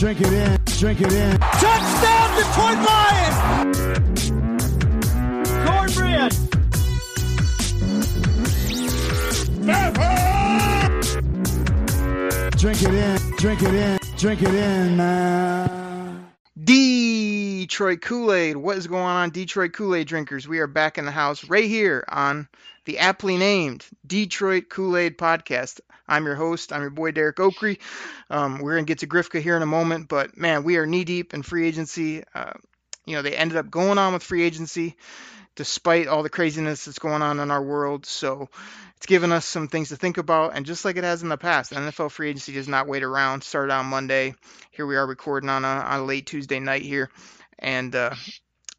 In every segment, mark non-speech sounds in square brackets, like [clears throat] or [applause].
Drink it in, drink it in. Touchdown, Detroit Lions. Cornbread. Drink it in, drink it in, drink it in, man. Detroit Kool Aid. What is going on, Detroit Kool Aid drinkers? We are back in the house right here on the aptly named Detroit Kool Aid podcast. I'm your host. I'm your boy Derek Oakrey. Um, we're gonna get to Grifka here in a moment, but man, we are knee deep in free agency. Uh, you know, they ended up going on with free agency despite all the craziness that's going on in our world. So it's given us some things to think about. And just like it has in the past, NFL free agency does not wait around. Started on Monday. Here we are recording on a, on a late Tuesday night here. And uh,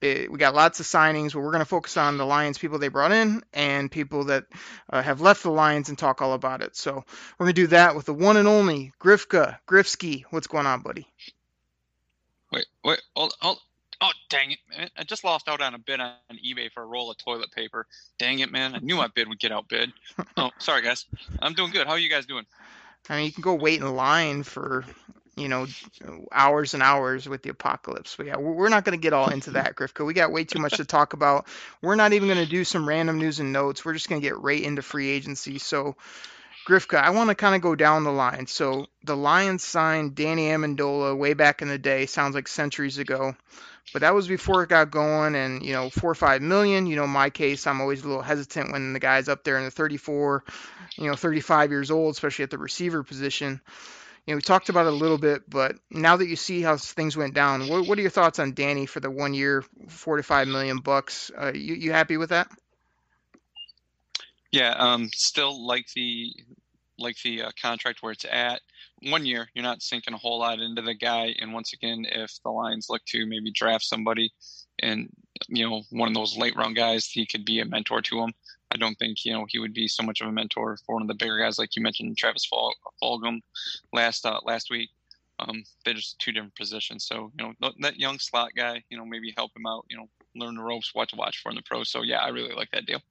it, we got lots of signings, but we're going to focus on the Lions people they brought in and people that uh, have left the Lions and talk all about it. So we're going to do that with the one and only Grifka. Grifsky, what's going on, buddy? Wait, wait, hold, hold. Oh, dang it, man. I just lost out on a bid on eBay for a roll of toilet paper. Dang it, man. I knew my bid would get outbid. [laughs] Oh, sorry, guys. I'm doing good. How are you guys doing? I mean, you can go wait in line for, you know, hours and hours with the apocalypse. But yeah, we're not going to get all into that, Grifka. We got way too much to talk about. We're not even going to do some random news and notes. We're just going to get right into free agency. So, Grifka, I want to kind of go down the line. So, the Lions signed Danny Amendola way back in the day. Sounds like centuries ago but that was before it got going and you know four or five million you know my case i'm always a little hesitant when the guy's up there in the 34 you know 35 years old especially at the receiver position you know we talked about it a little bit but now that you see how things went down what, what are your thoughts on danny for the one year four to five million bucks uh, you, you happy with that yeah um still like the like the uh, contract where it's at one year, you're not sinking a whole lot into the guy. And once again, if the Lions look to maybe draft somebody and, you know, one of those late round guys, he could be a mentor to him. I don't think, you know, he would be so much of a mentor for one of the bigger guys, like you mentioned, Travis Fulgham last, uh, last week. Um, they're just two different positions. So, you know, that young slot guy, you know, maybe help him out, you know, learn the ropes, what to watch for in the pros. So, yeah, I really like that deal.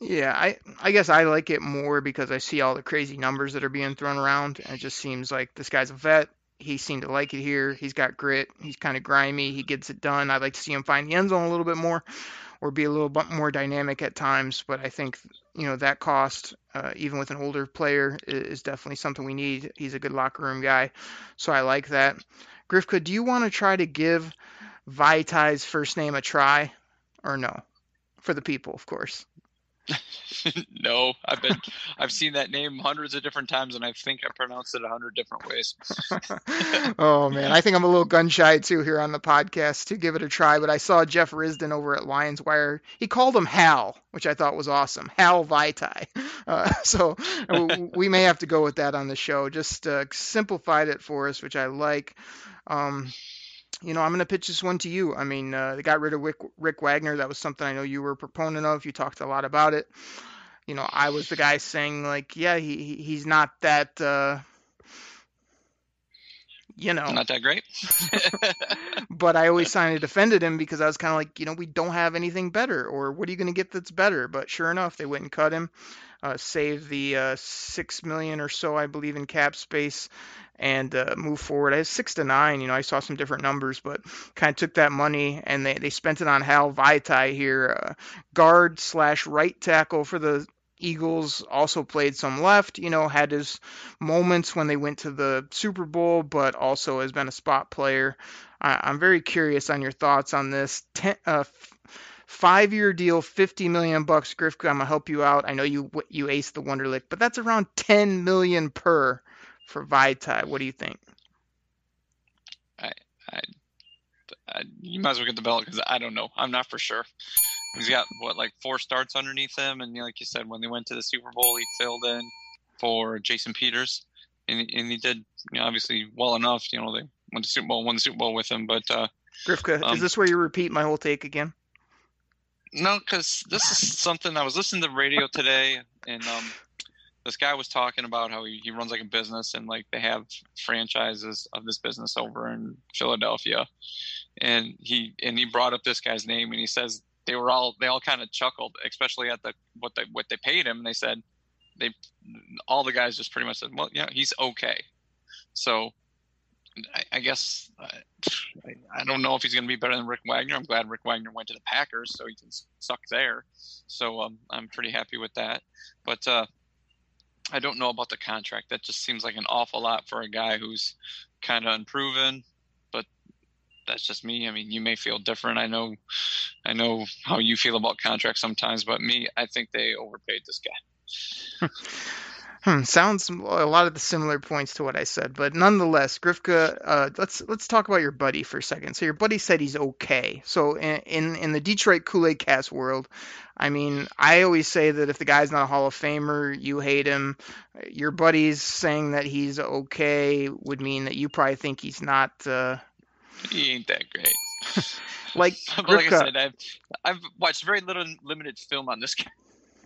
Yeah, I I guess I like it more because I see all the crazy numbers that are being thrown around, and it just seems like this guy's a vet. He seemed to like it here. He's got grit. He's kind of grimy. He gets it done. I'd like to see him find the end zone a little bit more, or be a little bit more dynamic at times. But I think you know that cost, uh, even with an older player, is definitely something we need. He's a good locker room guy, so I like that. Grifka, do you want to try to give Vaitai's first name a try, or no? For the people, of course. [laughs] no, I've been I've seen that name hundreds of different times, and I think I pronounced it a hundred different ways. [laughs] oh man, I think I'm a little gun shy too here on the podcast to give it a try. But I saw Jeff Risdon over at Lions Wire. He called him Hal, which I thought was awesome. Hal Vaitai. [laughs] Uh, so we may have to go with that on the show. Just uh, simplified it for us, which I like. Um, you know, I'm going to pitch this one to you. I mean, uh, they got rid of Rick, Rick Wagner. That was something I know you were a proponent of. You talked a lot about it. You know, I was the guy saying like, yeah, he he's not that. Uh, you know, not that great. [laughs] [laughs] but I always kind of defended him because I was kind of like, you know, we don't have anything better, or what are you going to get that's better? But sure enough, they went and cut him, uh, saved the uh, six million or so, I believe, in cap space, and uh, move forward. I had six to nine. You know, I saw some different numbers, but kind of took that money and they, they spent it on Hal Vaitai here, uh, guard slash right tackle for the Eagles. Also played some left. You know, had his moments when they went to the Super Bowl, but also has been a spot player. I, am very curious on your thoughts on this. Ten, uh, five year deal, 50 million bucks. Grifka, I'm gonna help you out. I know you you aced the Wonderlic, but that's around 10 million per for Vaitai. What do you think? I, I, I you might as well get the belt because I don't know. I'm not for sure. he's got what like four starts underneath him, and like you said, when they went to the Super Bowl, he filled in for Jason Peters, and and he did you know, obviously well enough. You know, they went to Super Bowl, won the Super Bowl with him, but uh, Grifka, Um, is this where you repeat my whole take again? No, because this is something I was listening to the radio today, and um, this guy was talking about how he, he runs like a business, and like they have franchises of this business over in Philadelphia, and he and he brought up this guy's name, and he says they were all they all kind of chuckled, especially at the what they what they paid him, and they said they all the guys just pretty much said, well, yeah, he's okay. So I, I guess uh, I, I don't know if he's going to be better than Rick Wagner. I'm glad Rick Wagner went to the Packers, so he can suck there. So um, I'm pretty happy with that. But uh, I don't know about the contract. That just seems like an awful lot for a guy who's kind of unproven. But that's just me. I mean, you may feel different. I know, I know how you feel about contracts sometimes, but me, I think they overpaid this guy. [laughs] Hmm, sounds a lot of the similar points to what I said, but nonetheless, Grifka, uh, let's let's talk about your buddy for a second. So your buddy said he's okay. So in in, in the Detroit Kool Aid Cast world, I mean, I always say that if the guy's not a Hall of Famer, you hate him. Your buddy's saying that he's okay would mean that you probably think he's not. Uh, He ain't that great. [laughs] like [laughs] But like I Grifka, said, I've I've watched very little limited film on this guy.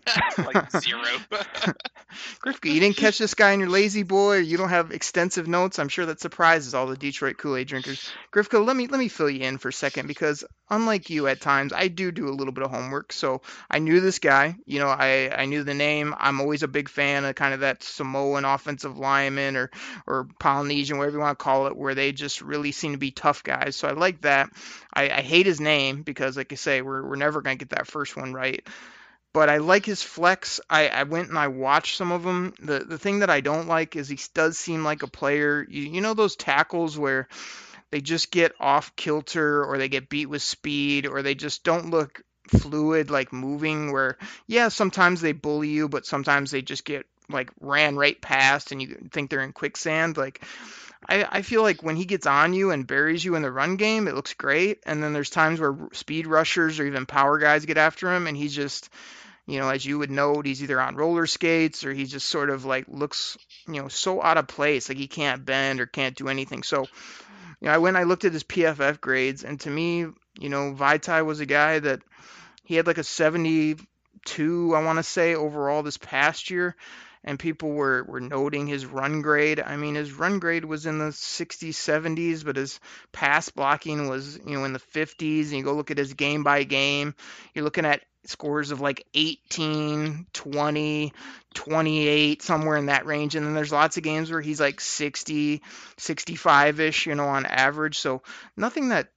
[laughs] like zero. [laughs] Grifka, you didn't catch this guy in your lazy boy, you don't have extensive notes. I'm sure that surprises all the Detroit Kool-Aid drinkers. Grifka, let me let me fill you in for a second because unlike you at times, I do do a little bit of homework. So I knew this guy. You know, I I knew the name. I'm always a big fan of kind of that Samoan offensive lineman or or Polynesian, whatever you want to call it, where they just really seem to be tough guys. So I like that. I, I hate his name because, like I say, we're we're never gonna get that first one right but I like his flex. I, I went and I watched some of them. The the thing that I don't like is he does seem like a player. You, you know those tackles where they just get off kilter or they get beat with speed or they just don't look fluid like moving where yeah sometimes they bully you but sometimes they just get like ran right past and you think they're in quicksand like I, I feel like when he gets on you and buries you in the run game, it looks great. And then there's times where speed rushers or even power guys get after him, and he's just, you know, as you would note, he's either on roller skates or he just sort of like looks, you know, so out of place, like he can't bend or can't do anything. So, you know, I went, I looked at his PFF grades, and to me, you know, Vaitai was a guy that he had like a 72, I want to say, overall this past year and people were, were noting his run grade. I mean, his run grade was in the 60s, 70s, but his pass blocking was, you know, in the 50s. And you go look at his game by game, you're looking at scores of like 18, 20, 28, somewhere in that range. And then there's lots of games where he's like 60, 65 ish, you know, on average. So nothing that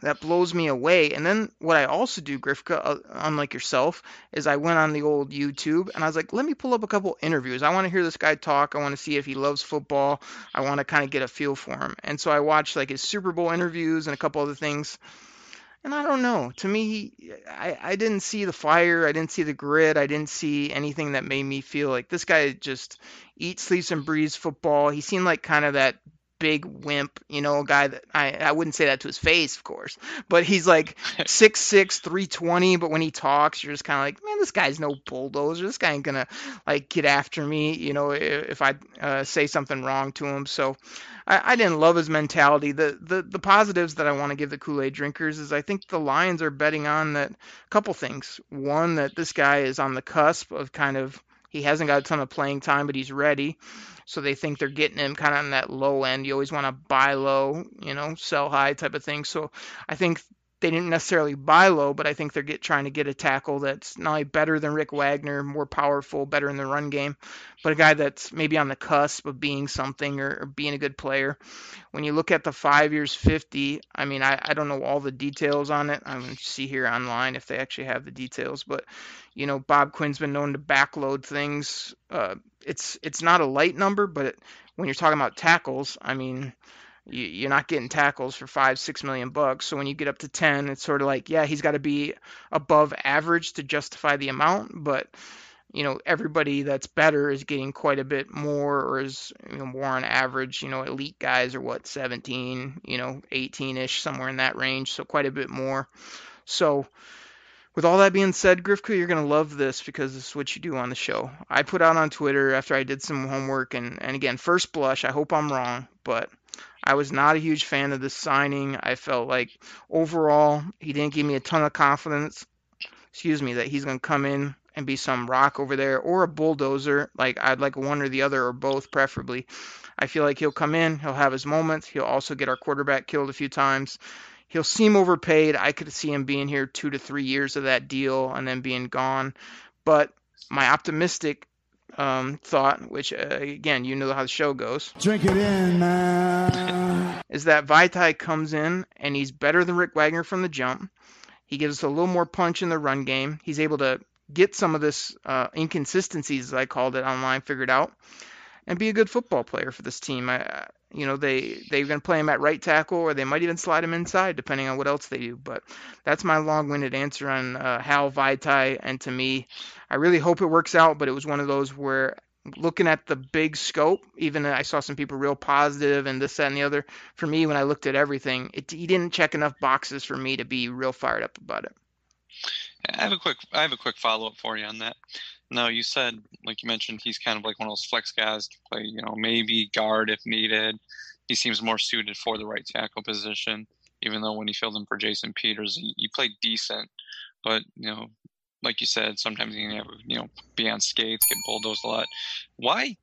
that blows me away. And then what I also do, Grifka, uh, unlike yourself, is I went on the old YouTube and I was like, let me pull up a couple interviews. I want to hear this guy talk. I want to see if he loves football. I want to kind of get a feel for him. And so I watched like his Super Bowl interviews and a couple other things. And I don't know. To me, I, I didn't see the fire. I didn't see the grit. I didn't see anything that made me feel like this guy just eats, sleeps, and breathes football. He seemed like kind of that big wimp, you know, a guy that I, I wouldn't say that to his face, of course, but he's like [laughs] 6'6, 320. But when he talks, you're just kind of like, man, this guy's no bulldozer. This guy ain't gonna like get after me, you know, if, if I uh, say something wrong to him. So I, I didn't love his mentality. The, the the positives that I want to give the Kool Aid drinkers is I think the Lions are betting on that couple things. One, that this guy is on the cusp of kind of he hasn't got a ton of playing time, but he's ready. So they think they're getting him kind of on that low end. You always want to buy low, you know, sell high type of thing. So I think they didn't necessarily buy low, but I think they're get, trying to get a tackle that's not only better than Rick Wagner, more powerful, better in the run game, but a guy that's maybe on the cusp of being something or, or being a good player. When you look at the five years 50, I mean, I, I don't know all the details on it. I'm going to see here online if they actually have the details, but you know, Bob Quinn's been known to backload things. Uh, it's it's not a light number, but it, when you're talking about tackles, I mean, you're not getting tackles for five, six million bucks. So when you get up to ten, it's sort of like, yeah, he's got to be above average to justify the amount, but you know, everybody that's better is getting quite a bit more, or is you know, more on average. You know, elite guys are what 17, you know, 18ish, somewhere in that range, so quite a bit more. So with all that being said, Grifka, you're gonna love this because this is what you do on the show. I put out on Twitter after I did some homework, and and again, first blush, I hope I'm wrong, but I was not a huge fan of this signing. I felt like overall he didn't give me a ton of confidence. Excuse me, that he's gonna come in and be some rock over there or a bulldozer. Like I'd like one or the other or both, preferably. I feel like he'll come in, he'll have his moments. He'll also get our quarterback killed a few times. He'll seem overpaid. I could see him being here two to three years of that deal and then being gone. But my optimistic um, thought, which uh, again, you know how the show goes. Drink it in, man. [laughs] Is that Vaitai comes in and he's better than Rick Wagner from the jump. He gives us a little more punch in the run game. He's able to get some of this uh, inconsistencies, as I called it online, figured out, and be a good football player for this team. I, you know, they they're going to play him at right tackle, or they might even slide him inside, depending on what else they do. But that's my long-winded answer on uh, Hal Vaitai, and to me, I really hope it works out. But it was one of those where looking at the big scope, even I saw some people real positive and this, that, and the other. For me, when I looked at everything, it, he didn't check enough boxes for me to be real fired up about it. I have a quick I have a quick follow up for you on that. No, you said like you mentioned he's kind of like one of those flex guys to play, you know, maybe guard if needed. He seems more suited for the right tackle position, even though when he filled in for Jason Peters, he, he played decent. But, you know, like you said, sometimes have, you know, be on skates, get bulldozed a lot. Why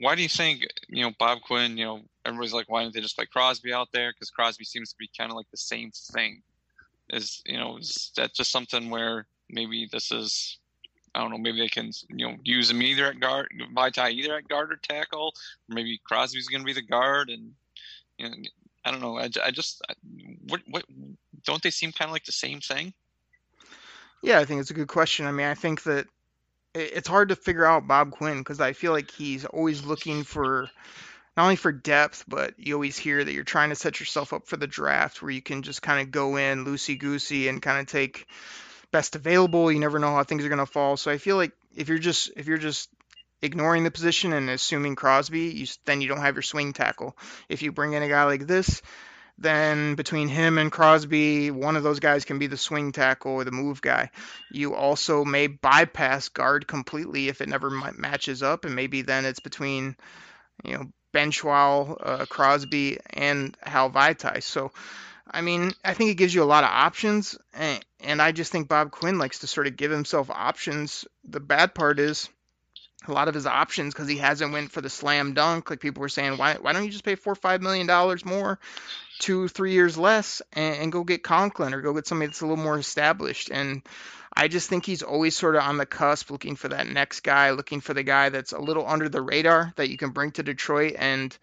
why do you think you know Bob Quinn? You know, everybody's like, why don't they just play Crosby out there? Because Crosby seems to be kind of like the same thing. Is you know is that just something where maybe this is I don't know maybe they can you know use him either at guard Vaitai either at guard or tackle or maybe Crosby's going to be the guard and you know I don't know I, I just what what don't they seem kind of like the same thing? Yeah, I think it's a good question. I mean, I think that it's hard to figure out Bob Quinn because I feel like he's always looking for not only for depth, but you always hear that you're trying to set yourself up for the draft where you can just kind of go in loosey goosey and kind of take best available. You never know how things are going to fall. So I feel like if you're just if you're just ignoring the position and assuming Crosby, you, then you don't have your swing tackle. If you bring in a guy like this, then between him and Crosby, one of those guys can be the swing tackle or the move guy. You also may bypass guard completely if it never matches up, and maybe then it's between, you know, Benzschawel, uh, Crosby, and Hal Vaitai. So, I mean, I think it gives you a lot of options, and, and I just think Bob Quinn likes to sort of give himself options. The bad part is a lot of his options because he hasn't went for the slam dunk. Like people were saying, why why don't you just pay four five million dollars more, two three years less, and, and go get Conklin or go get somebody that's a little more established? And I just think he's always sort of on the cusp, looking for that next guy, looking for the guy that's a little under the radar that you can bring to Detroit, and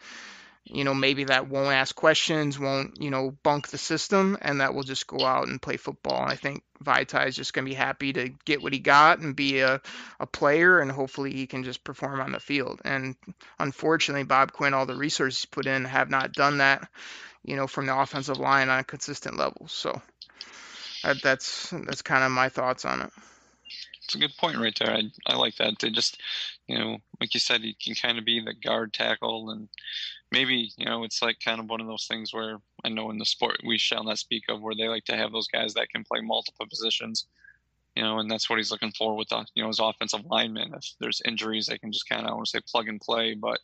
you know maybe that won't ask questions, won't you know bunk the system, and that will just go out and play football. And I think Vaitai is just going to be happy to get what he got and be a, a player, and hopefully he can just perform on the field. And unfortunately, Bob Quinn, all the resources put in, have not done that. You know, from the offensive line on a consistent level. So that, that's that's kind of my thoughts on it. It's a good point right there. I I like that. They just, you know, like you said, he can kind of be the guard tackle, and maybe you know it's like kind of one of those things where I know in the sport we shall not speak of where they like to have those guys that can play multiple positions. You know, and that's what he's looking for with the, you know his offensive linemen. If there's injuries, they can just kind of I want to say plug and play, but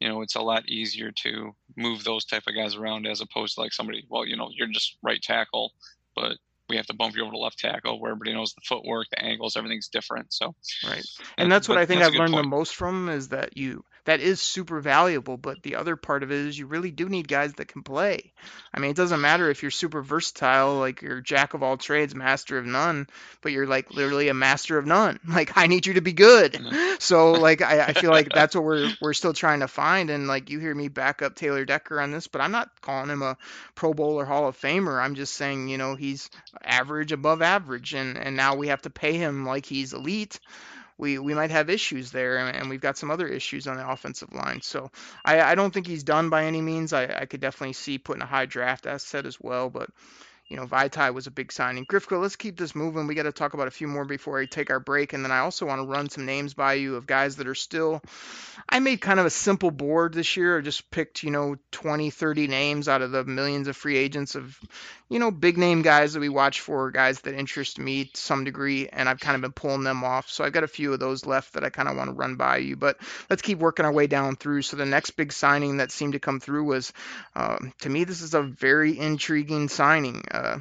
you know it's a lot easier to move those type of guys around as opposed to like somebody well you know you're just right tackle but we have to bump you over to left tackle where everybody knows the footwork, the angles, everything's different. So right, and that's what I think I've learned point. the most from is that you that is super valuable. But the other part of it is you really do need guys that can play. I mean, it doesn't matter if you're super versatile, like you're jack of all trades, master of none, but you're like literally a master of none. [laughs] Like I need you to be good. [laughs] So like I, I feel like that's [laughs] what we're we're still trying to find. And like you hear me back up Taylor Decker on this, but I'm not calling him a Pro Bowler Hall of Famer. I'm just saying you know he's average above average, and and now we have to pay him like he's elite we we might have issues there, and, we've got some other issues on the offensive line. So I, I don't think he's done by any means. I, I could definitely see putting a high draft asset as well, but you know, Vaitai was a big signing. Grifka, let's keep this moving. We got to talk about a few more before I take our break. And then I also want to run some names by you of guys that are still. I made kind of a simple board this year. I just picked, you know, 20, 30 names out of the millions of free agents of, you know, big name guys that we watch for, guys that interest me to some degree. And I've kind of been pulling them off. So I've got a few of those left that I kind of want to run by you. But let's keep working our way down through. So the next big signing that seemed to come through was, um, to me, this is a very intriguing signing. Uh,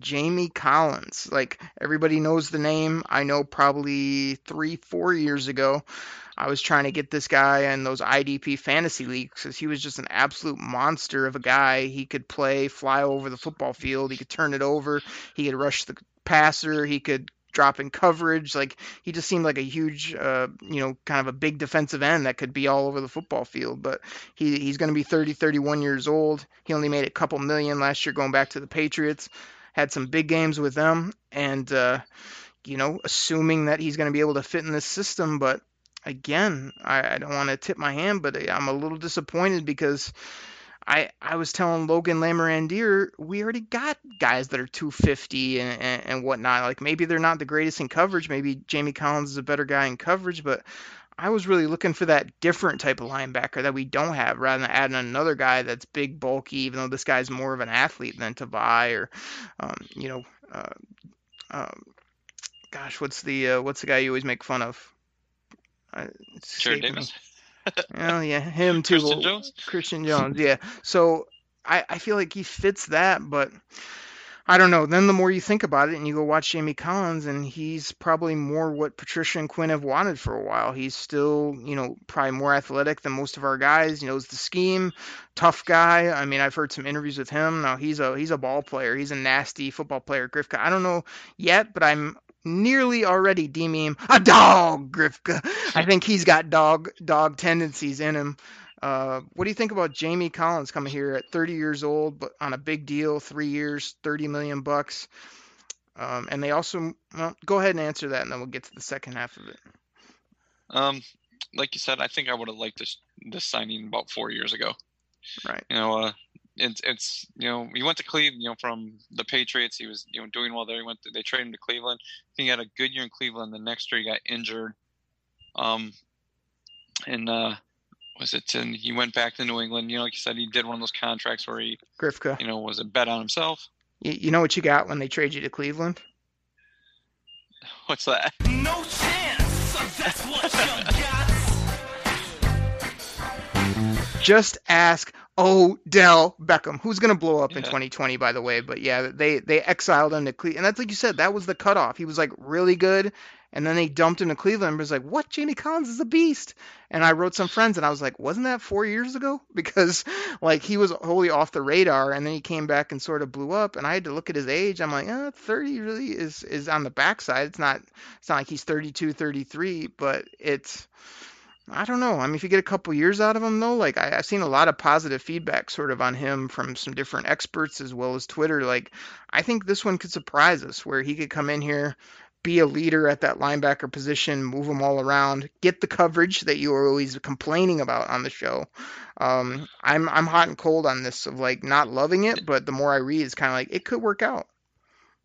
Jamie Collins. Like everybody knows the name. I know probably three, four years ago, I was trying to get this guy in those IDP fantasy leagues because he was just an absolute monster of a guy. He could play, fly over the football field. He could turn it over. He could rush the passer. He could drop in coverage. Like he just seemed like a huge, uh, you know, kind of a big defensive end that could be all over the football field. But he he's going to be 30, 31 years old. He only made a couple million last year going back to the Patriots had some big games with them, and uh, you know, assuming that he's going to be able to fit in this system. But again, I, I don't want to tip my hand, but I'm a little disappointed because. I, I was telling Logan Lamorandier we already got guys that are 250 and, and, and whatnot. Like maybe they're not the greatest in coverage. Maybe Jamie Collins is a better guy in coverage, but I was really looking for that different type of linebacker that we don't have, rather than adding another guy that's big, bulky. Even though this guy's more of an athlete than Tavai, or um, you know, uh, um, gosh, what's the uh, what's the guy you always make fun of? Uh, Jarrad Davis. Oh yeah, [laughs] him too. Christian Jones. Christian Jones, yeah. So I I feel like he fits that, but I don't know. Then the more you think about it and you go watch Jamie Collins, and he's probably more what Patricia and Quinn have wanted for a while. He's still, you know, probably more athletic than most of our guys. He knows the scheme, tough guy. I mean, I've heard some interviews with him. Now he's a he's a ball player. He's a nasty football player. Grifka. I don't know yet, but I'm nearly already deeming him a dog, Grifka. I think he's got dog dog tendencies in him. Uh, what do you think about Jamie Collins coming here at 30 years old, but on a big deal, three years, 30 million bucks? Um, and they also, well, go ahead and answer that, and then we'll get to the second half of it. Um, like you said, I think I would have liked this this signing about four years ago. Right. You know, uh, it's it's you know he went to Cleveland. You know, from the Patriots, he was you know doing well there. He went to, they traded him to Cleveland. He had a good year in Cleveland. The next year he got injured. Um, and uh, was it? And he went back to New England. You know, like you said, he did one of those contracts where he, Grifka. you know, was a bet on himself. You, you know what you got when they trade you to Cleveland? [laughs] What's that? No chance. That's what you got. Just ask Odell Beckham, who's going to blow up in 2020, by the way. But yeah, they they exiled him to Cleveland, and that's like you said, that was the cutoff. He was like really good, and then they dumped him to Cleveland. And was like, what? Jamie Collins is a beast. And I wrote some friends, and I was like, wasn't that four years ago? [laughs] Because like he was wholly off the radar, and then he came back and sort of blew up. And I had to look at his age. I'm like, eh, 30 really is is on the backside. It's not it's not like he's 32, 33, but it's I don't know. I mean, if you get a couple years out of him, though, like I, I've seen a lot of positive feedback sort of on him from some different experts as well as Twitter. Like, I think this one could surprise us where he could come in here, be a leader at that linebacker position, move them all around, get the coverage that you were always complaining about on the show. Um, I'm I'm hot and cold on this of like not loving it, but the more I read, it's kind of like it could work out.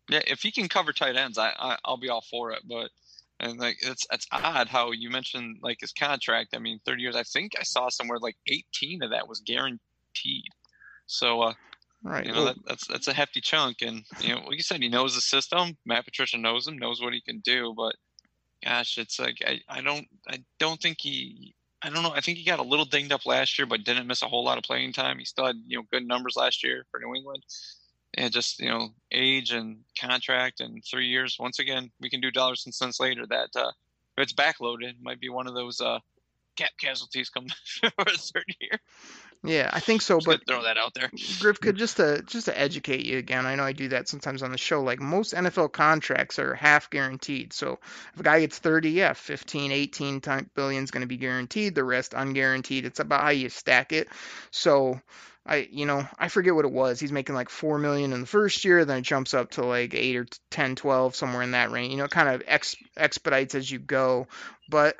Yeah, if he can cover tight ends, I, I I'll be all for it. But and like it's it's odd how you mentioned like his contract. I mean, thirty years. I think I saw somewhere like eighteen of that was guaranteed. So uh, Right. you know Well, that, that's that's a hefty chunk. And you know, like you said, he knows the system. Matt Patricia knows him, knows what he can do. But gosh, it's like I, I don't I don't think he. I don't know. I think he got a little dinged up last year, but didn't miss a whole lot of playing time. He still had you know good numbers last year for New England and just you know age and contract and three years once again we can do dollars and cents later that uh if it's backloaded might be one of those uh cap casualties come [laughs] for a third year yeah, I think so, Just but throw that out there Grifka, just to just to educate you again, I know I do that sometimes on the show. Like most NFL contracts are half guaranteed. So if a guy gets 30, yeah, 15, 18 time billion is going to be guaranteed. The rest unguaranteed. It's about how you stack it. So I, you know, I forget what it was. He's making like four million in the first year, then it jumps up to like eight or 10, 12, somewhere in that range. You know, kind of ex- expedites as you go. But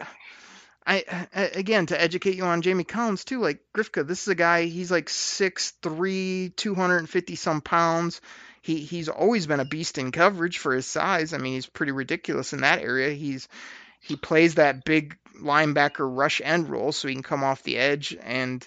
I, again to educate you on Jamie Collins too. Like Grifka, this is a guy. He's like 6'3", 250 some pounds. He he's always been a beast in coverage for his size. I mean, he's pretty ridiculous in that area. He's he plays that big linebacker rush end role, so he can come off the edge and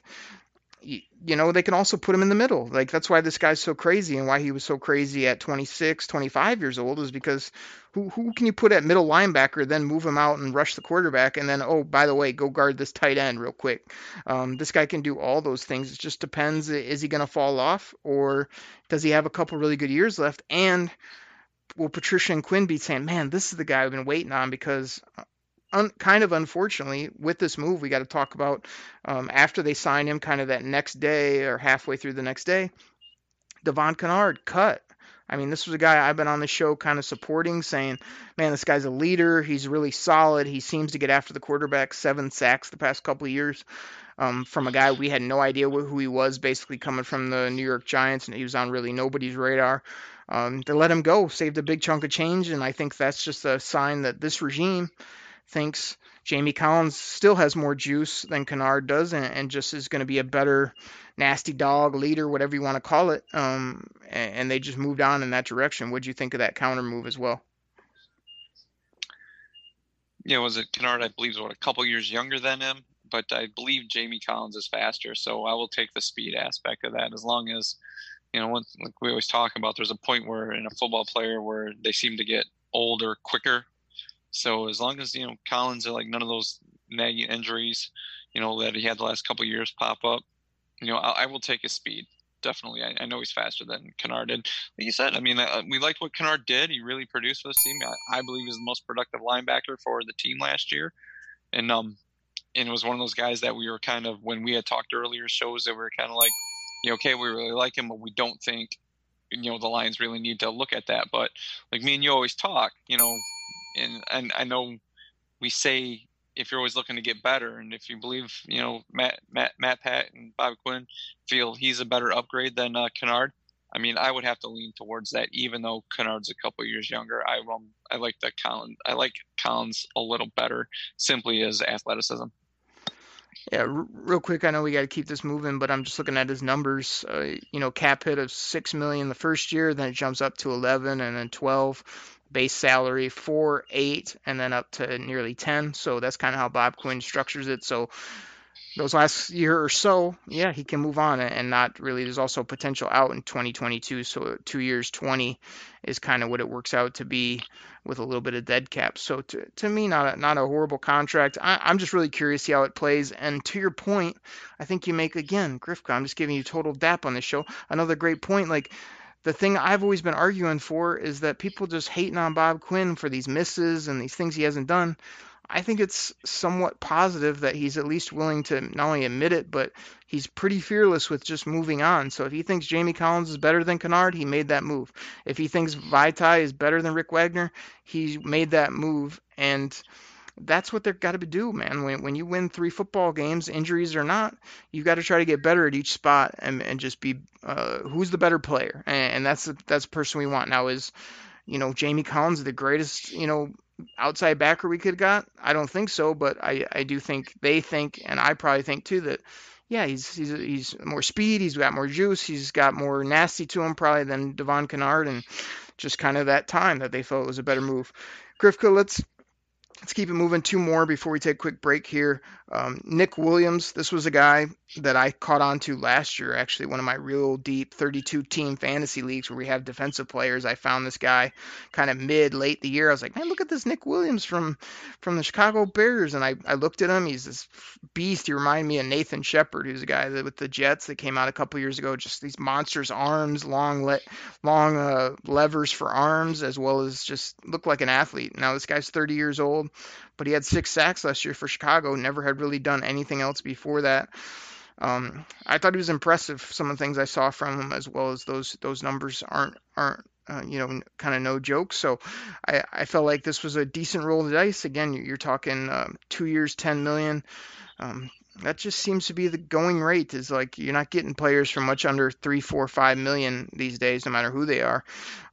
you know, they can also put him in the middle. Like that's why this guy's so crazy and why he was so crazy at 26, 25 years old is because who who can you put at middle linebacker, then move him out and rush the quarterback, and then oh by the way, go guard this tight end real quick. Um, this guy can do all those things. It just depends. Is he going to fall off or does he have a couple really good years left? And will Patricia and Quinn be saying, man, this is the guy I've been waiting on because un, kind of unfortunately, with this move, we got to talk about um, after they sign him, kind of that next day or halfway through the next day, Devon Kennard cut. I mean, this was a guy I've been on the show kind of supporting, saying, man, this guy's a leader. He's really solid. He seems to get after the quarterback, seven sacks the past couple of years. Um, from a guy we had no idea who he was, basically coming from the New York Giants, and he was on really nobody's radar. Um, to let him go saved a big chunk of change, and I think that's just a sign that this regime thinks Jamie Collins still has more juice than Kennard does, and, and just is going to be a better nasty dog leader, whatever you want to call it. Um, and, and, they just moved on in that direction. What do you think of that counter move as well? Yeah, was it Kennard? I believe is what a couple years younger than him, but I believe Jamie Collins is faster. So I will take the speed aspect of that as long as you know, once, like we always talk about, there's a point where in a football player where they seem to get older quicker so as long as you know Collins are like none of those nagging injuries, you know that he had the last couple years pop up, you know I, I will take his speed definitely. I, I, know he's faster than Kennard. And like you said, I mean, uh, we liked what Kennard did. He really produced for this team. I, I believe he's the most productive linebacker for the team last year. And um, and it was one of those guys that we were kind of when we had talked earlier shows that we were kind of like, you know, okay, we really like him, but we don't think, you know, the Lions really need to look at that. But like me and you always talk, you know, and and I know we say if you're always looking to get better, and if you believe you know Matt Matt Matt Pat and Bob Quinn feel he's a better upgrade than uh, Kennard. I mean, I would have to lean towards that, even though Kennard's a couple years younger. I um, I like the Collins. I like Collins a little better, simply as athleticism. Yeah, real quick. I know we got to keep this moving, but I'm just looking at his numbers. Uh, you know, cap hit of six million the first year, then it jumps up to 11, and then 12 base salary four, eight, and then up to nearly 10. So that's kind of how Bob Quinn structures it. So those last year or so, yeah, he can move on and not really. There's also potential out in 2022. So two years, 20 is kind of what it works out to be with a little bit of dead cap. So to, to me, not a, not a horrible contract. I, am just really curious see how it plays. And to your point, I think you make again, Grifka. I'm just giving you total dap on this show. Another great point. Like the thing I've always been arguing for is that people just hating on Bob Quinn for these misses and these things he hasn't done. I think it's somewhat positive that he's at least willing to not only admit it, but he's pretty fearless with just moving on. So if he thinks Jamie Collins is better than Kennard, he made that move. If he thinks Vaitai is better than Rick Wagner, he made that move. And that's what they've got to do, man. When when you win three football games, injuries or not, you've got to try to get better at each spot and, and just be uh, who's the better player, and, and that's that's the person we want now. Is you know Jamie Collins the greatest you know outside backer we could have got? I don't think so, but I I do think they think, and I probably think too that yeah, he's he's he's more speed, he's got more juice, he's got more nasty to him probably than Devon Kennard, and just kind of that time that they felt was a better move. Grifka, let's Let's keep it moving. Two more before we take a quick break here. Um, Nick Williams, this was a guy that I caught on to last year, actually, one of my real deep 32 team fantasy leagues where we have defensive players. I found this guy kind of mid, late the year. I was like, man, look at this Nick Williams from from the Chicago Bears. And I, I looked at him. He's this beast. He reminded me of Nathan Shepherd, who's a guy that, with the Jets that came out a couple years ago. Just these monsters arms, long, le- long uh, levers for arms, as well as just look like an athlete. Now, this guy's 30 years old but he had six sacks last year for Chicago. Never had really done anything else before that. Um, I thought he was impressive. Some of the things I saw from him, as well as those those numbers aren't aren't uh, you know kind of no joke. So I, I felt like this was a decent roll of the dice. Again, you're, talking uh, two years, ten million. Um, that just seems to be the going rate. Is like you're not getting players for much under three, four, five million these days, no matter who they are.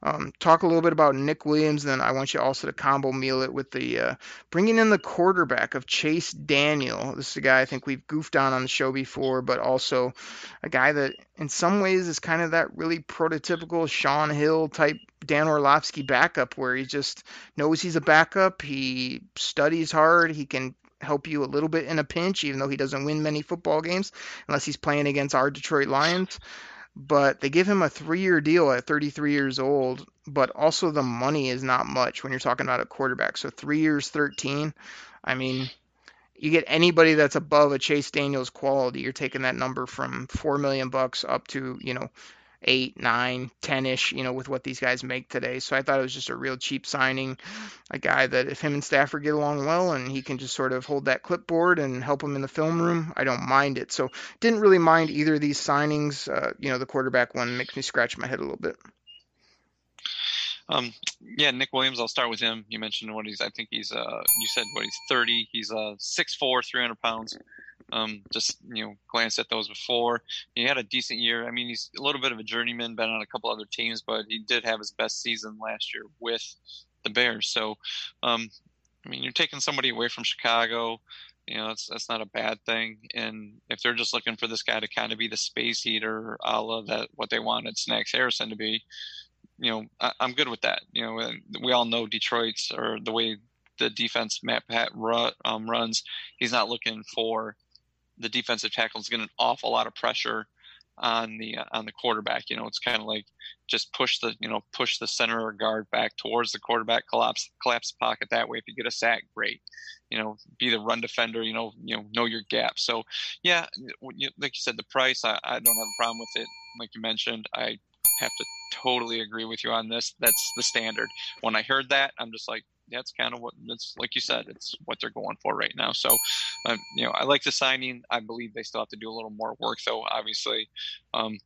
Um, talk a little bit about Nick Williams, and then I want you also to combo meal it with the uh, bringing in the quarterback of Chase Daniel. This is a guy I think we've goofed on on the show before, but also a guy that in some ways is kind of that really prototypical Shaun Hill type Dan Orlovsky backup, where he just knows he's a backup. He studies hard. He can help you a little bit in a pinch, even though he doesn't win many football games unless he's playing against our Detroit Lions. But they give him a three year deal at 33 years old, but also the money is not much when you're talking about a quarterback. So three years, 13. I mean, you get anybody that's above a Chase Daniels quality, you're taking that number from four million bucks up to, you know, eight, nine, ten ish, you know, with what these guys make today. So I thought it was just a real cheap signing. A guy that if him and Stafford get along well and he can just sort of hold that clipboard and help him in the film room, I don't mind it. So didn't really mind either of these signings. Uh, you know, the quarterback one makes me scratch my head a little bit. Um, yeah, Nick Williams. I'll start with him. You mentioned what he's. I think he's. Uh, you said what he's 30. He's uh 6'4", 300 pounds. Um, just you know, glanced at those before. He had a decent year. I mean, he's a little bit of a journeyman, been on a couple other teams, but he did have his best season last year with the Bears. So, um, I mean, you're taking somebody away from Chicago. You know, that's that's not a bad thing. And if they're just looking for this guy to kind of be the space heater, a la that what they wanted Snacks Harrison to be, you know, I, am good with that. You know, and we all know Detroit's or the way the defense Matt Pat run, um, runs. He's not looking for the defensive tackle is getting an awful lot of pressure on the uh, on the quarterback. You know, it's kind of like just push the you know push the center or guard back towards the quarterback, collapse collapse pocket that way. If you get a sack, great. You know, be the run defender. You know, you know know your gap. So yeah, like you said, the price I, I don't have a problem with it. Like you mentioned, I have to totally agree with you on this. That's the standard. When I heard that, I'm just like, that's kind of what it's like you said it's what they're going for right now. So uh, you know i like the signing. I believe they still have to do a little more work though obviously. Um,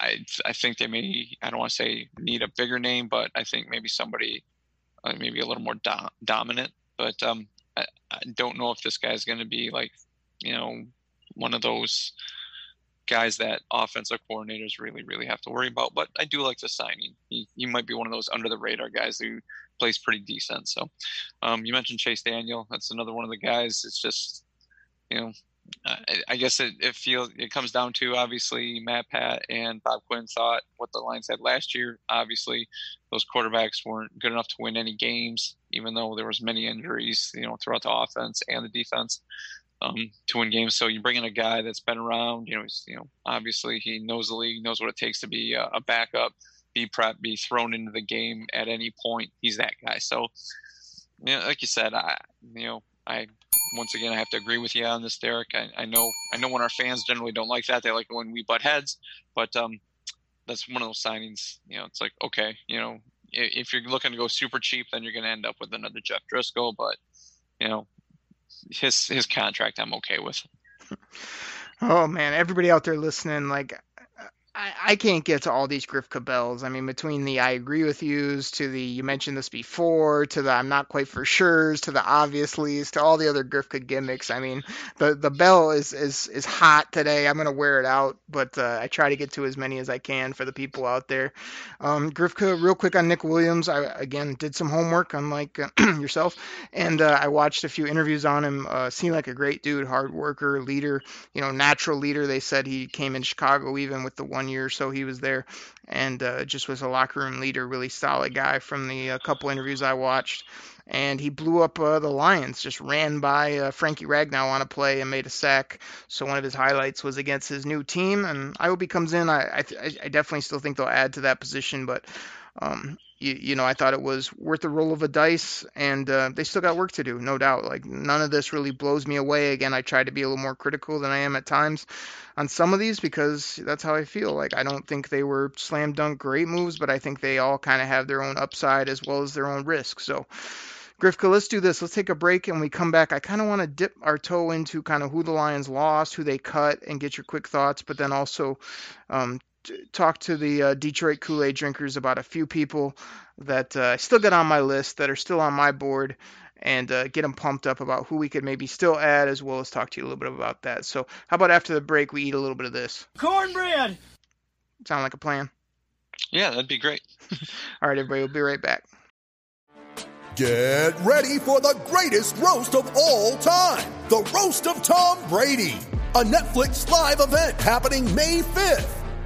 I, I think they may i don't want to say need a bigger name but i think maybe somebody uh, maybe a little more do- dominant. But um, I, I don't know if this guy's going to be like you know one of those guys that offensive coordinators really, really have to worry about. But I do like the signing. He, he might be one of those under the radar guys who plays pretty decent. So um, you mentioned Chase Daniel. That's another one of the guys. It's just you know. I, I guess it, it feels it comes down to obviously Matt Pat and Bob Quinn thought what the Lions had last year. Obviously, those quarterbacks weren't good enough to win any games, even though there was many injuries, you know, throughout the offense and the defense um, to win games. So you bring in a guy that's been around. You know, he's you know obviously he knows the league, knows what it takes to be a, a backup be prep, be thrown into the game at any point. He's that guy. So, you know, like you said, I, you know, I once again I have to agree with you on this, Derek. I, I know, I know when our fans generally don't like that, they like when we butt heads, but um, that's one of those signings. You know, it's like okay, you know, if you're looking to go super cheap, then you're going to end up with another Jeff Driskel, But you know, his his contract, I'm okay with. [laughs] Oh man, everybody out there listening, like I, I can't get to all these Griff Cabels. I mean, between the I agree with yous to the you mentioned this before to the I'm not quite for sure's to the obviously's to all the other Grifka gimmicks. I mean, the the bell is is is hot today. I'm gonna wear it out, but uh, I try to get to as many as I can for the people out there. Um, Grifka, real quick on Nick Williams. I again did some homework, unlike uh, [clears throat] yourself, and uh, I watched a few interviews on him. Uh, seemed like a great dude, hard worker, leader. You know, natural leader. They said he came in Chicago even with the one year or so he was there, and uh, just was a locker room leader, really solid guy from the uh, couple interviews I watched. And he blew up uh, the Lions, just ran by uh, Frankie Ragnow on a play and made a sack. So one of his highlights was against his new team, and I hope he comes in. I I, I definitely still think they'll add to that position, but um, you, you, know, I thought it was worth the roll of a dice, and uh, they still got work to do, no doubt. Like none of this really blows me away. Again, I try to be a little more critical than I am at times on some of these because that's how I feel. Like I don't think they were slam dunk great moves, but I think they all kind of have their own upside as well as their own risk. So. Grifka, let's do this. Let's take a break and we come back. I kind of want to dip our toe into kind of who the Lions lost, who they cut, and get your quick thoughts, but then also um, talk to the uh, Detroit Kool Aid drinkers about a few people that uh, I still got on my list that are still on my board and uh, get them pumped up about who we could maybe still add, as well as talk to you a little bit about that. So, how about after the break, we eat a little bit of this? Cornbread. Sound like a plan? Yeah, that'd be great. [laughs] All right, everybody, we'll be right back. Get ready for the greatest roast of all time the Roast of Tom Brady, a Netflix live event happening May 5th.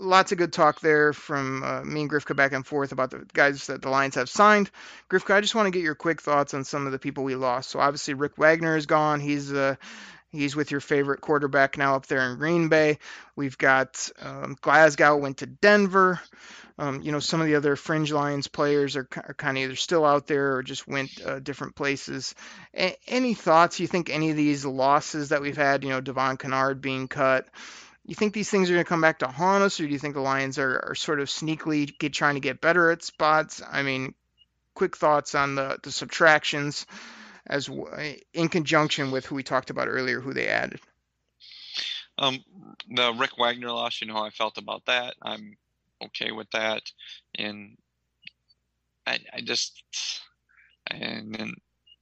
lots of good talk there from uh, me and Grifka back and forth about the guys that the Lions have signed. Grifka, I just want to get your quick thoughts on some of the people we lost. So obviously, Rick Wagner is gone. He's uh, he's with your favorite quarterback now up there in Green Bay. We've got um, Glasgow went to Denver. Um, you know, some of the other fringe Lions players are, are kind of either still out there or just went uh, different places. A- any thoughts? You think any of these losses that we've had, you know, Devon Kennard being cut, you think these things are going to come back to haunt us, or do you think the Lions are, are sort of sneakily get, trying to get better at spots? I mean, quick thoughts on the, the subtractions as in conjunction with who we talked about earlier, who they added. Um, the Rick Wagner loss, you know how I felt about that. I'm okay with that, and I, I just and then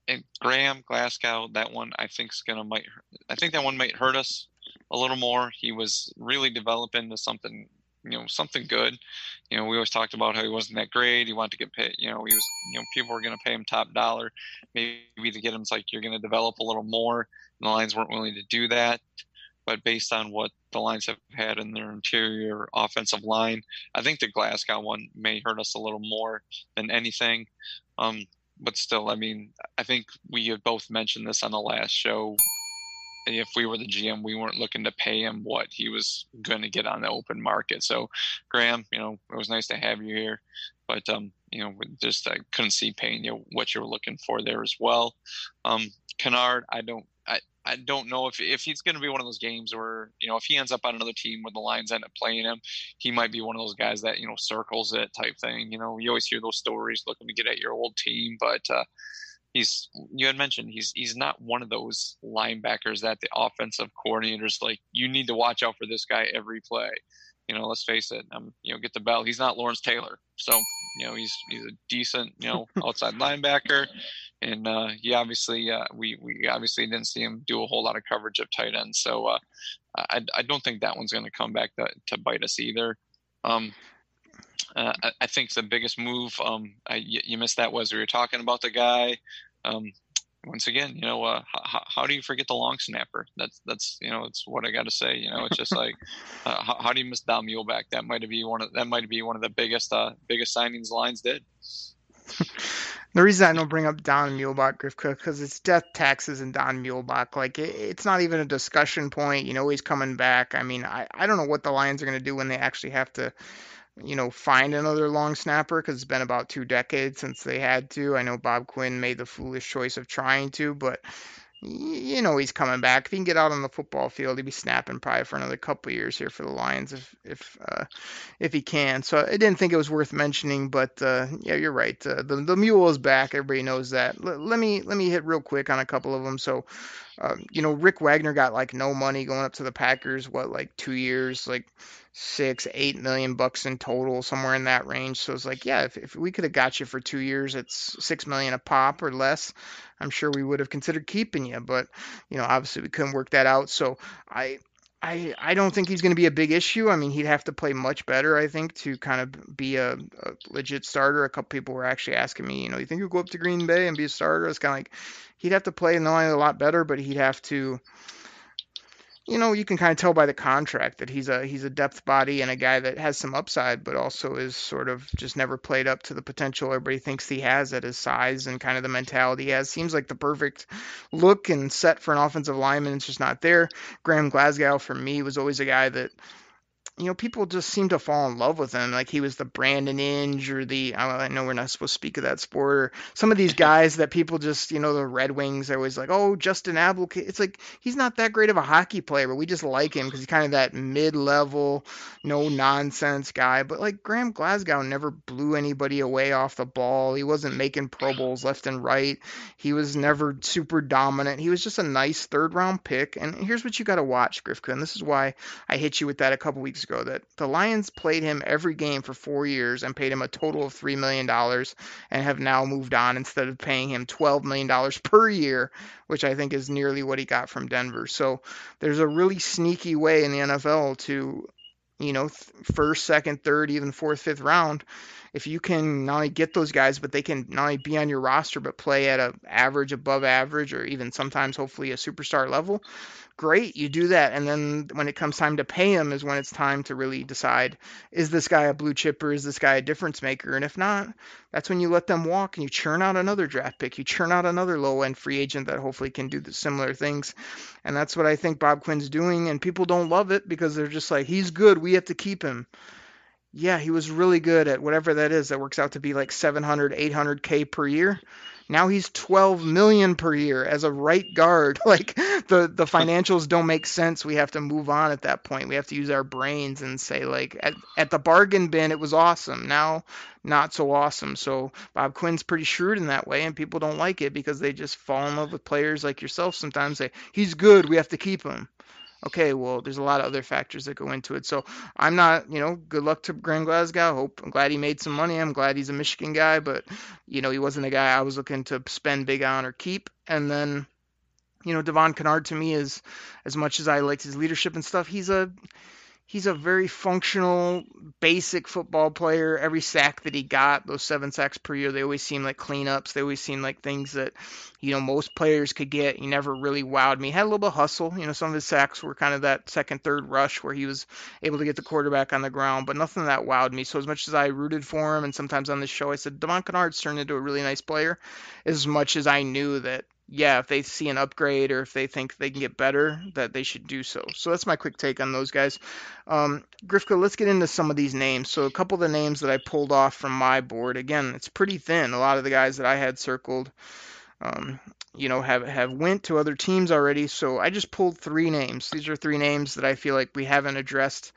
and Graham Glasgow, that one I think is gonna might I think that one might hurt us a little more. He was really developing into something you know something good. You know, we always talked about how he wasn't that great. He wanted to get paid. You know, he was. You know, people were going to pay him top dollar. Maybe to get him, it's like you're going to develop a little more. And the Lions weren't willing to do that. But based on what the Lions have had in their interior offensive line, I think the Glasgow one may hurt us a little more than anything. Um, but still, I mean, I think we have both mentioned this on the last show if we were the GM, we weren't looking to pay him what he was going to get on the open market. So, Graham, you know, it was nice to have you here, but um, you know, just I couldn't see paying you what you were looking for there as well. Um, Kennard, I don't, I, I don't know if if he's going to be one of those games where you know if he ends up on another team where the Lions end up playing him, he might be one of those guys that you know circles it type thing. You know, you always hear those stories looking to get at your old team, but. uh he's you had mentioned he's he's not one of those linebackers that the offensive coordinators like you need to watch out for this guy every play. You know let's face it um you know get the bell. He's not lawrence taylor. So you know he's he's a decent you know [laughs] outside linebacker. And uh he obviously uh we we obviously didn't see him do a whole lot of coverage of tight ends. So uh i i don't think that one's going to come back to, to bite us either. Um uh, I, I think the biggest move um, I, you, you missed that was we were talking about the guy. Um, once again, you know, uh, how, how do you forget the long snapper? That's that's you know, it's what I got to say. You know, it's just like [laughs] uh, how, how do you miss Don Muhlbach? That might be one of that might be one of the biggest uh, biggest signings lines did. [laughs] The reason I don't bring up Don Muhlbach, Grifka, because it's death taxes and Don Muhlbach. Like it, it's not even a discussion point. You know he's coming back. I mean, I, I don't know what the Lions are going to do when they actually have to, you know, find another long snapper because it's been about two decades since they had to. I know Bob Quinn made the foolish choice of trying to, but you know he's coming back. If he can get out on the football field, he'd be snapping probably for another couple years here for the Lions if if uh, if he can. So I didn't think it was worth mentioning, but uh, yeah, you're right. Uh, the the mule is back. Everybody knows that. L- let me let me hit real quick on a couple of them. So, um, you know, Rick Wagner got like no money going up to the Packers. What like two years, like six, eight million bucks in total, somewhere in that range. So it's like, yeah, if, if we could have got you for two years, it's six million a pop or less. I'm sure we would have considered keeping you, but you know, obviously we couldn't work that out. So I. I, I don't think he's going to be a big issue. I mean, he'd have to play much better, I think, to kind of be a, a legit starter. A couple people were actually asking me, you know, you think he'll go up to Green Bay and be a starter? It's kind of like he'd have to play not only a lot better, but he'd have to you know, you can kind of tell by the contract that he's a he's a depth body and a guy that has some upside, but also is sort of just never played up to the potential everybody thinks he has at his size and kind of the mentality he has. Seems like the perfect look and set for an offensive lineman. It's just not there. Graham Glasgow for me was always a guy that you know, people just seem to fall in love with him. Like he was the Brandon Inge or the I know we're not supposed to speak of that sport or some of these [laughs] guys that people just you know the Red Wings are always like oh Justin Abdelkader. It's like he's not that great of a hockey player, but we just like him because he's kind of that mid-level, no nonsense guy. But like Graham Glasgow never blew anybody away off the ball. He wasn't making Pro Bowls left and right. He was never super dominant. He was just a nice third round pick. And here's what you got to watch, Grifka, and this is why I hit you with that a couple weeks ago that the Lions played him every game for four years and paid him a total of $3 million and have now moved on instead of paying him $12 million per year, which I think is nearly what he got from Denver. So there's a really sneaky way in the NFL to, you know, first, second, third, even fourth, fifth round. If you can not only get those guys, but they can not only be on your roster, but play at a average, above average, or even sometimes hopefully a superstar level, great, you do that. And then when it comes time to pay him is when it's time to really decide is this guy a blue chip or is this guy a difference maker? And if not, that's when you let them walk and you churn out another draft pick. You churn out another low end free agent that hopefully can do the similar things. And that's what I think Bob Quinn's doing. And people don't love it because they're just like, he's good. We have to keep him. Yeah, he was really good at whatever that is. That works out to be like 700, 800K per year. Now he's 12 million per year as a right guard. [laughs] Like the the financials don't make sense. We have to move on at that point. We have to use our brains and say like at, at the bargain bin it was awesome. Now not so awesome. So Bob Quinn's pretty shrewd in that way and people don't like it because they just fall in love with players like yourself sometimes say he's good, we have to keep him okay, well, there's a lot of other factors that go into it. So I'm not, you know, good luck to Graham Glasgow. Hope I'm glad he made some money. I'm glad he's a Michigan guy, but you know, he wasn't a guy I was looking to spend big on or keep. And then, you know, Devon Kennard to me is as much as I liked his leadership and stuff, he's a he's a very functional, basic football player. Every sack that he got, those seven sacks per year, they always seem like cleanups. They always seem like things that, you know, most players could get. He never really wowed me. He had a little bit of hustle. You know, some of his sacks were kind of that second, third rush where he was able to get the quarterback on the ground, but nothing that wowed me. So as much as I rooted for him, and sometimes on this show I said Devon Kennard's turned into a really nice player, as much as I knew that yeah, if they see an upgrade or if they think they can get better, that they should do so. So that's my quick take on those guys. Um, Grifka, let's get into some of these names. So a couple of the names that I pulled off from my board. Again, it's pretty thin. A lot of the guys that I had circled, um, you know, have have went to other teams already. So I just pulled three names. These are three names that I feel like we haven't addressed.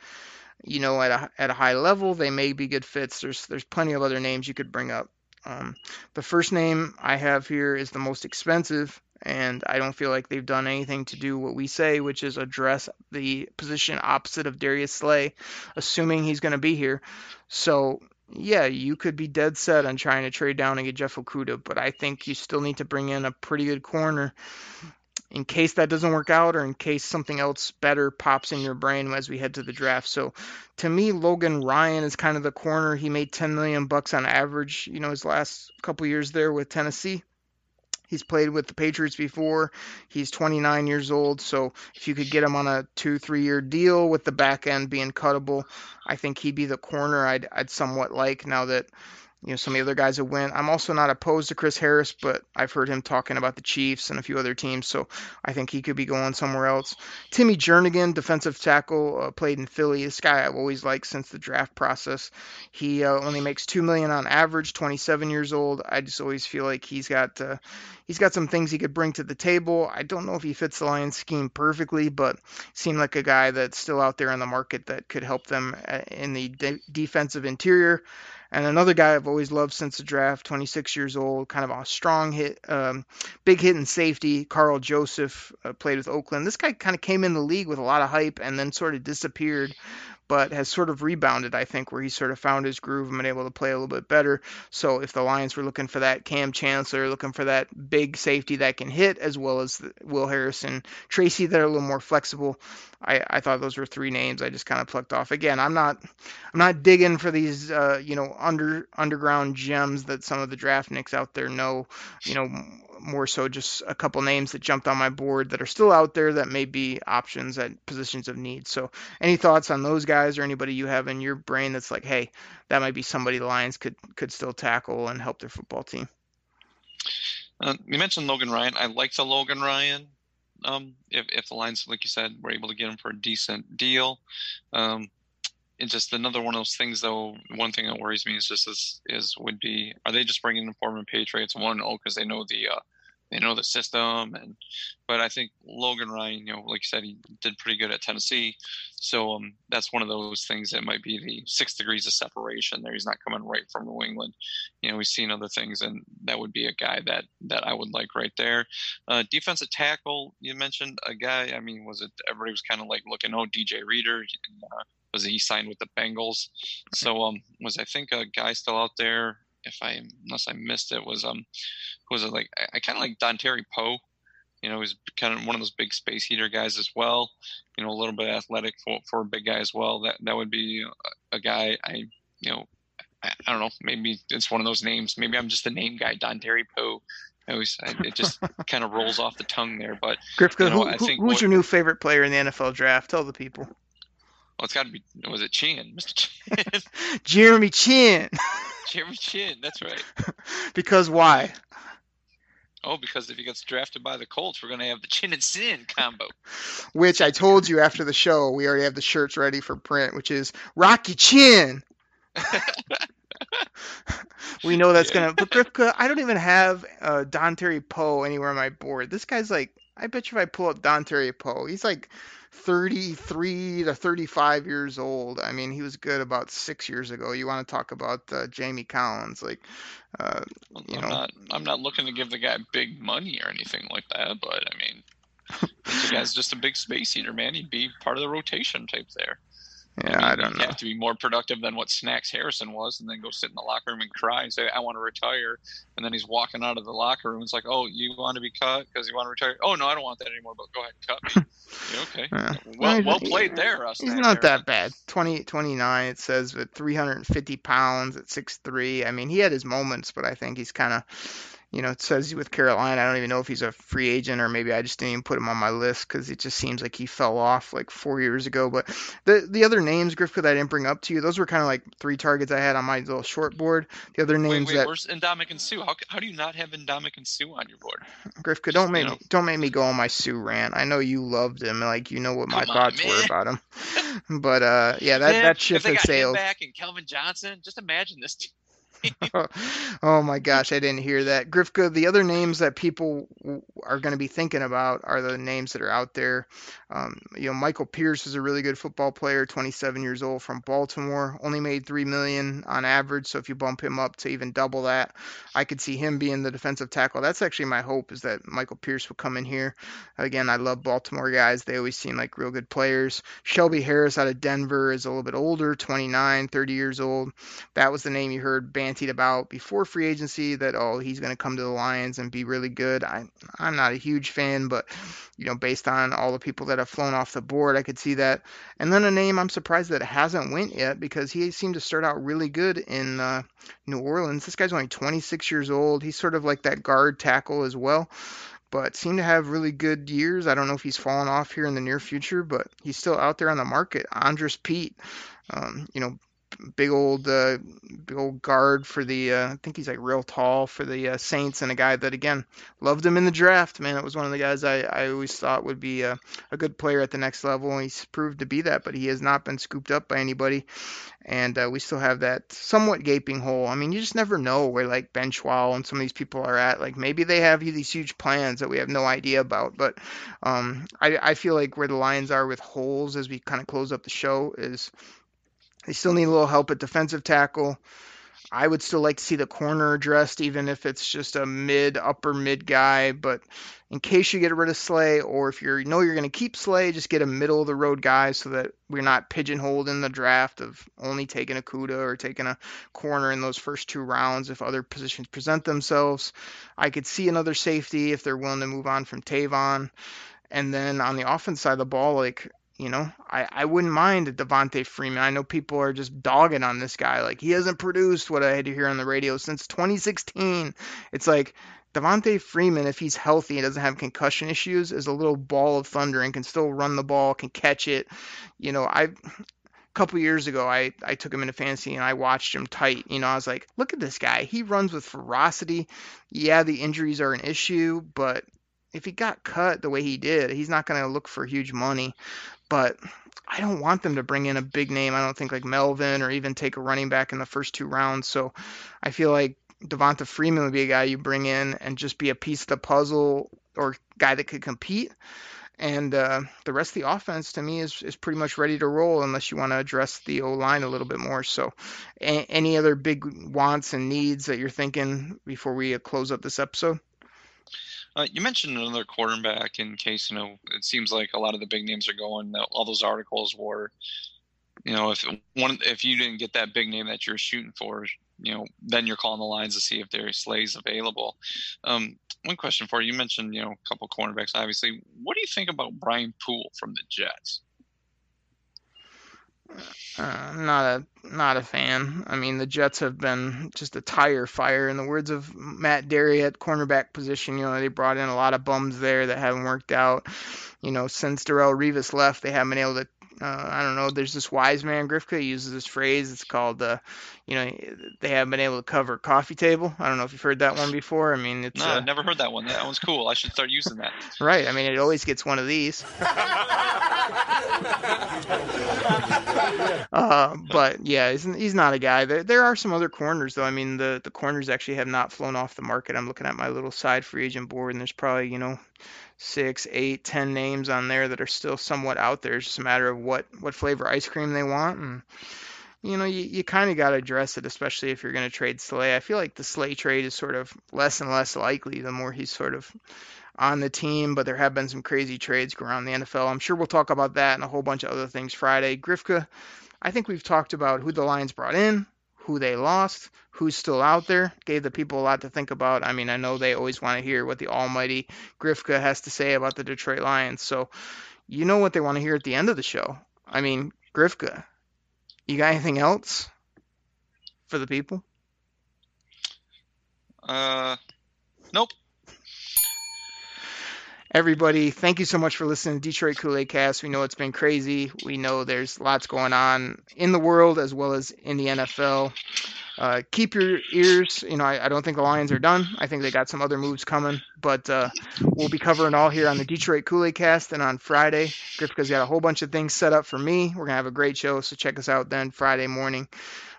You know, at a at a high level, they may be good fits. There's there's plenty of other names you could bring up. Um, the first name I have here is the most expensive, and I don't feel like they've done anything to do what we say, which is address the position opposite of Darius Slay, assuming he's going to be here. So, yeah, you could be dead set on trying to trade down and get Jeff Okudah, but I think you still need to bring in a pretty good corner in case that doesn't work out or in case something else better pops in your brain as we head to the draft. So to me, Logan Ryan is kind of the corner. He made 10 million bucks on average, you know, his last couple years there with Tennessee. He's played with the Patriots before. He's 29 years old, so if you could get him on a two, three year deal with the back end being cuttable, I think he'd be the corner I'd, I'd somewhat like now that you know some of the other guys that went. I'm also not opposed to Chris Harris, but I've heard him talking about the Chiefs and a few other teams, so I think he could be going somewhere else. Timmy Jernigan, defensive tackle, uh, played in Philly. This guy I've always liked since the draft process. He uh, only makes two million on average, 27 years old. I just always feel like he's got uh, he's got some things he could bring to the table. I don't know if he fits the Lions scheme perfectly, but seemed like a guy that's still out there in the market that could help them uh, in the de- defensive interior. And another guy I've always loved since the draft, 26 years old, kind of a strong hit, um, big hit in safety. Karl Joseph uh, played with Oakland. This guy kind of came in the league with a lot of hype and then sort of disappeared. But has sort of rebounded, I think, where he's sort of found his groove and been able to play a little bit better. So if the Lions were looking for that Kam Chancellor, looking for that big safety that can hit, as well as Will Harrison, Tracy that are a little more flexible, I, I thought those were three names I just kind of plucked off. Again, I'm not I'm not digging for these uh, you know under underground gems that some of the draft nicks out there know. You know, more so just a couple names that jumped on my board that are still out there that may be options at positions of need. So, any thoughts on those guys or anybody you have in your brain that's like, hey, that might be somebody the Lions could could still tackle and help their football team? Uh, you mentioned Logan Ryan. I like the Logan Ryan um, if, if the Lions, like you said, were able to get him for a decent deal. Um, it's just another one of those things, though. One thing that worries me is just is, is would be are they just bringing in former Patriots one oh because they know the uh, they know the system and but I think Logan Ryan, you know, like you said, he did pretty good at Tennessee. So um, that's one of those things that might be the six degrees of separation there. He's not coming right from New England. You know, we've seen other things, and that would be a guy that that I would like right there. Uh, defensive tackle, you mentioned a guy. I mean, was it everybody was kind of like looking, oh, DJ Reader. Uh, was he signed with the Bengals? So um, was I think a guy still out there? If I unless I missed it, was um, who was it like I, I kind of like Dontari Poe you know, he's kind of one of those big space heater guys as well. You know, a little bit athletic for, for a big guy as well. That that would be a, a guy I, you know, I, I, don't know. Maybe it's one of those names. Maybe I'm just the name guy, Dontari Poe. I always, I, it just [laughs] kind of rolls off the tongue there. But Grifka, you know, who, who's what, your new favorite player in the NFL draft? Tell the people. Well, it's got to be. Was it Chinn, [laughs] Mr. Chinn? [laughs] Jeremy Chinn. [laughs] Jeremy Chinn. That's right. because why? Oh, because if he gets drafted by the Colts, we're going to have the chin and sin combo. Which I told you after the show, we already have the shirts ready for print, which is Rocky Chin. we know that's yeah. gonna. But Grifka, I don't even have uh, Terry Poe anywhere on my board. This guy's like, I bet you if I pull up Dontari Poe, he's like 33 to 35 years old. I mean, he was good about six years ago. You want to talk about uh, Jamie Collins, like, uh, you I'm know. Not, I'm not looking to give the guy big money or anything like that, but I mean, [laughs] the guy's just a big space eater, man. He'd be part of the rotation type there. Yeah, I, mean, I don't know. have to be more productive than what Snacks Harrison was, and then go sit in the locker room and cry and say, "I want to retire." And then he's walking out of the locker room. It's like, "Oh, you want to be cut because you want to retire?" "Oh no, I don't want that anymore." But go ahead, and cut me. [laughs] okay. Yeah. Well, well played there. Us he's not uh, that bad. 20, 29, It says with 350 pounds at six three. I mean, he had his moments, but I think he's kind of you know, it says with Carolina. I don't even know if he's a free agent or maybe I just didn't even put him on my list because it just seems like he fell off like four years ago. But the the other names, Griff, that I didn't bring up to you, those were kind of like three targets I had on my little short board. The other names wait, wait, that where's Ndamukong Suh? How, how do you not have Ndamukong Suh on your board? Griff, don't make me, don't make me go on my Suh rant. I know you loved him, like you know what my Come thoughts on, were about him. [laughs] but uh, yeah, that man, that ship if they got sailed. Back and Calvin Johnson, just imagine this. Team. [laughs] oh my gosh, I didn't hear that. Grifka, the other names that people are going to be thinking about are the names that are out there. Um, you know, Michael Pierce is a really good football player, 27 years old from Baltimore, only made three million on average. So if you bump him up to even double that, I could see him being the defensive tackle. That's actually my hope is that Michael Pierce will come in here. Again, I love Baltimore guys; they always seem like real good players. Shelby Harris out of Denver is a little bit older, 29, 30 years old. That was the name you heard bantied about before free agency that oh he's going to come to the Lions and be really good. I I'm not a huge fan, but you know based on all the people that have flown off the board, I could see that. And then a name I'm surprised that hasn't went yet because he seemed to start out really good in uh, New Orleans. This guy's only 26 years old. He's sort of like that guard tackle as well but seemed to have really good years. I don't know if he's fallen off here in the near future, but he's still out there on the market. Andrus Peat, um, you know, big old uh, big old guard for the uh, I think he's like real tall for the uh, Saints and a guy that again loved him in the draft man. It was one of the guys I, I always thought would be a, a good player at the next level and he's proved to be that but he has not been scooped up by anybody and uh, we still have that somewhat gaping hole. I mean you just never know where like Ben and some of these people are at. Like maybe they have these huge plans that we have no idea about but um, I, I feel like where the Lions are with holes as we kind of close up the show is they still need a little help at defensive tackle. I would still like to see the corner addressed, even if it's just a mid, upper mid guy. But in case you get rid of Slay, or if you know you're going to keep Slay, just get a middle of the road guy so that we're not pigeonholed in the draft of only taking Okudah or taking a corner in those first two rounds if other positions present themselves. I could see another safety if they're willing to move on from Tavon. And then on the offense side of the ball, like you know, I, I wouldn't mind Devonta Freeman. I know people are just dogging on this guy. Like, he hasn't produced what I had to hear on the radio since 2016. It's like Devonta Freeman, if he's healthy and doesn't have concussion issues, is a little ball of thunder and can still run the ball, can catch it. You know, I. A couple years ago, I, I took him into fantasy and I watched him tight. You know, I was like, look at this guy. He runs with ferocity. Yeah, the injuries are an issue, but if he got cut the way he did, he's not going to look for huge money but I don't want them to bring in a big name. I don't think like Melvin or even take a running back in the first two rounds. So I feel like Devonta Freeman would be a guy you bring in and just be a piece of the puzzle or guy that could compete. And uh, the rest of the offense to me is, is pretty much ready to roll unless you want to address the O line a little bit more. So, a- any other big wants and needs that you're thinking before we uh, close up this episode? Uh, you mentioned another quarterback in case you know it seems like a lot of the big names are going. All those articles were, you know, if one if you didn't get that big name that you're shooting for, you know, then you're calling the lines to see if there's slays available. Um, one question for you: You mentioned you know a couple cornerbacks. Obviously, what do you think about Brian Poole from the Jets? Uh, not a not a fan. I mean, the Jets have been just a tire fire. In the words of Matt Dery at cornerback position, you know, they brought in a lot of bums there that haven't worked out. You know, since Darrelle Revis left, they haven't been able to uh, I don't know. There's this wise man Grifka uses this phrase. It's called, uh, you know, they haven't been able to cover coffee table. I don't know if you've heard that one before. I mean, it's no, uh, I've never heard that one. That one's cool. I should start using that. [laughs] Right. I mean, it always gets one of these. [laughs] uh, but yeah, he's, he's not a guy. There, there are some other corners though. I mean, the the corners actually have not flown off the market. I'm looking at my little side free agent board, and there's probably you know six, eight, ten names on there that are still somewhat out there. It's just a matter of what what flavor ice cream they want, and you know you, you kind of got to address it, especially if you're going to trade Slay. I feel like the Slay trade is sort of less and less likely the more he's sort of on the team, but there have been some crazy trades around the NFL. I'm sure we'll talk about that and a whole bunch of other things Friday. Grifka, I think we've talked about who the Lions brought in, who they lost, who's still out there. Gave the people a lot to think about. I mean, I know they always want to hear what the almighty Grifka has to say about the Detroit Lions. So you know what they want to hear at the end of the show. I mean, Grifka, you got anything else for the people? Uh, nope. Everybody, thank you so much for listening to Detroit Kool Aid Cast. We know it's been crazy. We know there's lots going on in the world as well as in the NFL. Uh, keep your ears. You know, I, I, don't think the Lions are done. I think they got some other moves coming, but uh, we'll be covering all here on the Detroit Kool Aid Cast and on Friday. Grifka's got a whole bunch of things set up for me. We're gonna have a great show, so check us out then Friday morning.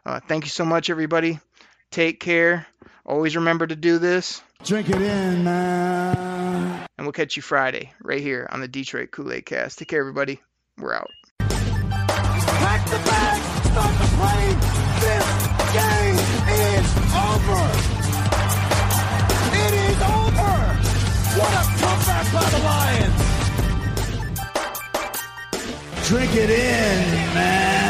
Uh, thank you so much, everybody. Take care. Always remember to do this. Drink it in, man. And we'll catch you Friday right here on the Detroit Kool Aid Cast. Take care, everybody. We're out. Pack the bag, start the plane. This game is over. It is over. What a comeback by the Lions. Drink it in, man.